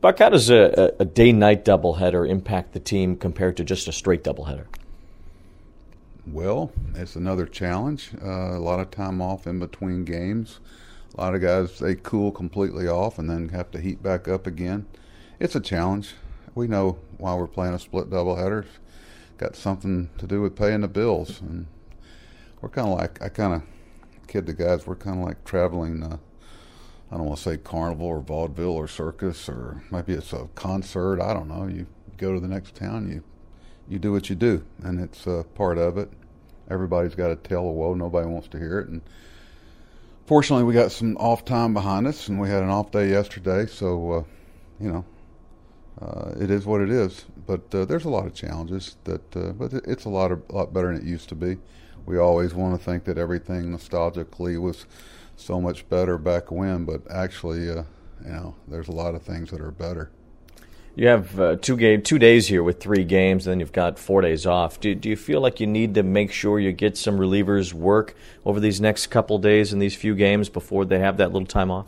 Buck, how does a, a day-night doubleheader impact the team compared to just a straight doubleheader? Well, it's another challenge. Uh, a lot of time off in between games. A lot of guys they cool completely off and then have to heat back up again. It's a challenge. We know why we're playing a split doubleheader. Got something to do with paying the bills, and we're kind of like I kind of kid the guys. We're kind of like traveling. Uh, I don't want to say carnival or vaudeville or circus or maybe it's a concert. I don't know. You go to the next town. You you do what you do, and it's uh, part of it. Everybody's got a tale of woe. Nobody wants to hear it. And fortunately, we got some off time behind us, and we had an off day yesterday. So, uh, you know, uh, it is what it is. But uh, there's a lot of challenges. That, uh, but it's a lot of, a lot better than it used to be. We always want to think that everything nostalgically was so much better back when, but actually, uh, you know, there's a lot of things that are better. You have uh, two game two days here with three games, and then you've got four days off. Do, do you feel like you need to make sure you get some relievers work over these next couple days in these few games before they have that little time off?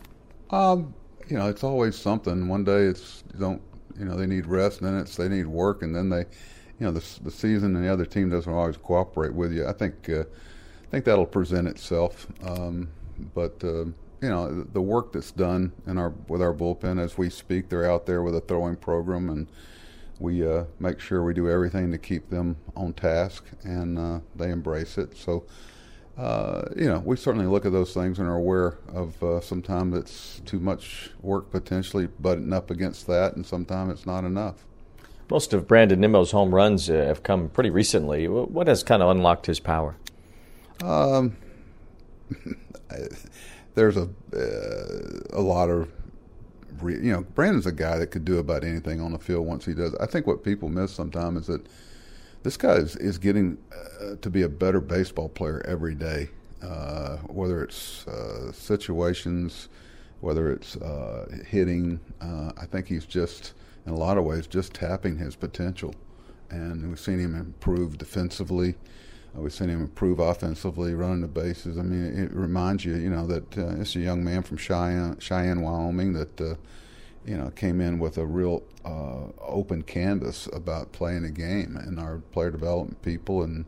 Um, you know, it's always something. One day it's you don't you know they need rest, and then it's they need work, and then they, you know, the the season and the other team doesn't always cooperate with you. I think uh, I think that'll present itself. Um, but uh, you know the work that's done in our with our bullpen as we speak. They're out there with a throwing program, and we uh, make sure we do everything to keep them on task, and uh, they embrace it. So. Uh, you know, we certainly look at those things and are aware of uh, sometimes it's too much work potentially butting up against that, and sometimes it's not enough. Most of Brandon Nimmo's home runs uh, have come pretty recently. What has kind of unlocked his power? Um, there's a uh, a lot of re, you know Brandon's a guy that could do about anything on the field once he does. I think what people miss sometimes is that this guy is, is getting uh, to be a better baseball player every day. Uh, whether it's uh, situations, whether it's uh, hitting, uh, I think he's just in a lot of ways just tapping his potential, and we've seen him improve defensively. Uh, we've seen him improve offensively, running the bases. I mean, it reminds you, you know, that uh, it's a young man from Cheyenne, Cheyenne Wyoming, that uh, you know came in with a real uh, open canvas about playing a game, and our player development people and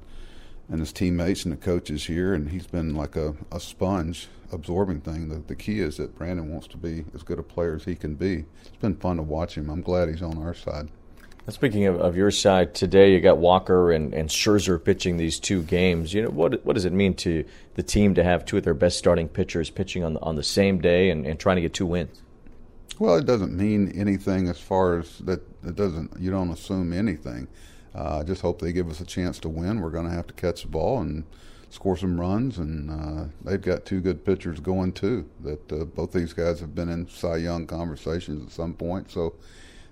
and his teammates and the coaches here, and he's been like a, a sponge absorbing thing. The, the key is that Brandon wants to be as good a player as he can be. It's been fun to watch him. I'm glad he's on our side. Speaking of, of, your side today, you got Walker and, and Scherzer pitching these two games. You know what what does it mean to the team to have two of their best starting pitchers pitching on the, on the same day and, and trying to get two wins? Well, it doesn't mean anything as far as that. It doesn't. You don't assume anything. Uh, I just hope they give us a chance to win. We're going to have to catch the ball and score some runs, and uh, they've got two good pitchers going too. That uh, both these guys have been in Cy Young conversations at some point, so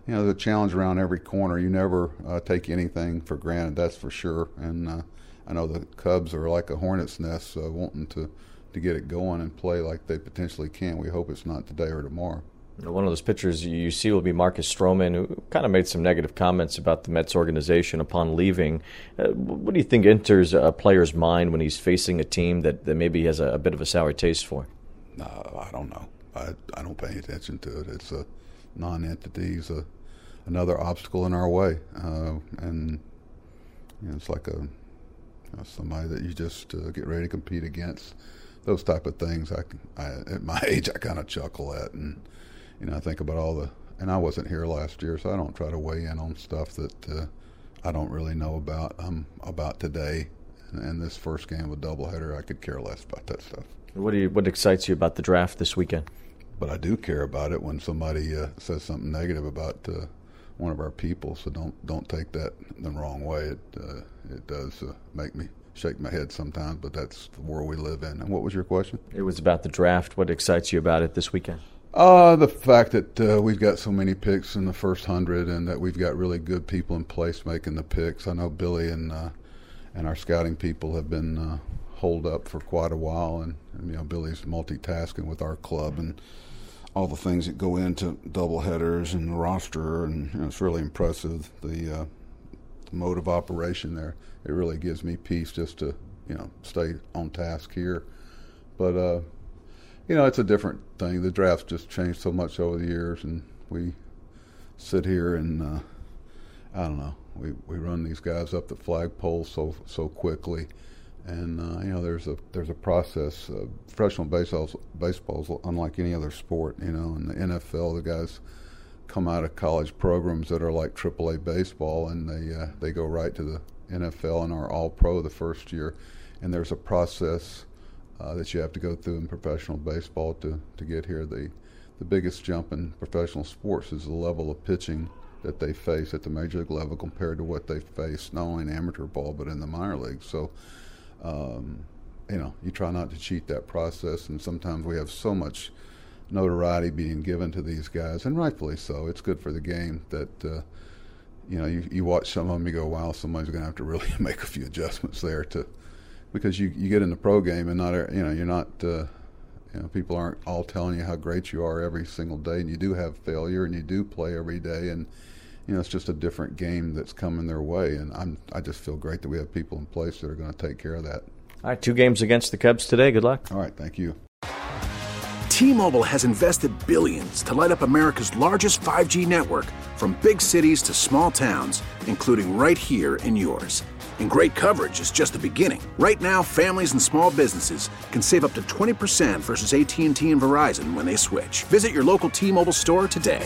you know, the challenge around every corner. You never uh, take anything for granted, that's for sure. And uh, I know the Cubs are like a hornet's nest, uh, wanting to, to get it going and play like they potentially can. We hope it's not today or tomorrow. One of those pitchers you see will be Marcus Stroman, who kind of made some negative comments about the Mets organization upon leaving. Uh, what do you think enters a player's mind when he's facing a team that, that maybe has a, a bit of a sour taste for? No, I don't know. I, I don't pay attention to it. It's a non-entity. He's a another obstacle in our way, uh, and you know, it's like a you know, somebody that you just uh, get ready to compete against. Those type of things, I, I at my age, I kind of chuckle at, and you know, I think about all the. And I wasn't here last year, so I don't try to weigh in on stuff that uh, I don't really know about. I'm about today, and, and this first game of doubleheader, I could care less about that stuff. What do you? What excites you about the draft this weekend? But I do care about it when somebody uh, says something negative about uh, one of our people. So don't don't take that the wrong way. It uh, it does uh, make me shake my head sometimes, but that's the world we live in. And what was your question? It was about the draft. What excites you about it this weekend? Uh, the fact that uh, we've got so many picks in the first hundred, and that we've got really good people in place making the picks. I know Billy and uh, and our scouting people have been uh, holed up for quite a while, and, and, you know Billy's multitasking with our club and all the things that go into double headers and the roster, and you know, it's really impressive the, uh, the mode of operation there. It really gives me peace just to you know stay on task here, but uh, you know, it's a different thing. The draft's just changed so much over the years, and we sit here and uh, I don't know. We we run these guys up the flagpole so so quickly, and uh, you know, there's a there's a process. Uh, professional baseball baseball's unlike any other sport. You know, in the NFL, the guys come out of college programs that are like AAA baseball, and they uh, they go right to the NFL and are all pro the first year, and there's a process uh, that you have to go through in professional baseball to, to get here. The, the biggest jump in professional sports is the level of pitching that they face at the major league level compared to what they face not only in amateur ball but in the minor leagues. So, um, you know, you try not to cheat that process, and sometimes we have so much notoriety being given to these guys, and rightfully so. It's good for the game that. Uh, you know, you, you watch some of them, you go, wow, somebody's going to have to really make a few adjustments there to because you you get in the pro game and not you know you're not uh, you know people aren't all telling you how great you are every single day and you do have failure and you do play every day and you know it's just a different game that's coming their way and I'm I just feel great that we have people in place that are going to take care of that. All right, two games against the Cubs today. Good luck. All right, thank you. T-Mobile has invested billions to light up America's largest 5G network from big cities to small towns, including right here in yours. And great coverage is just the beginning. Right now, families and small businesses can save up to 20% versus AT&T and Verizon when they switch. Visit your local T-Mobile store today.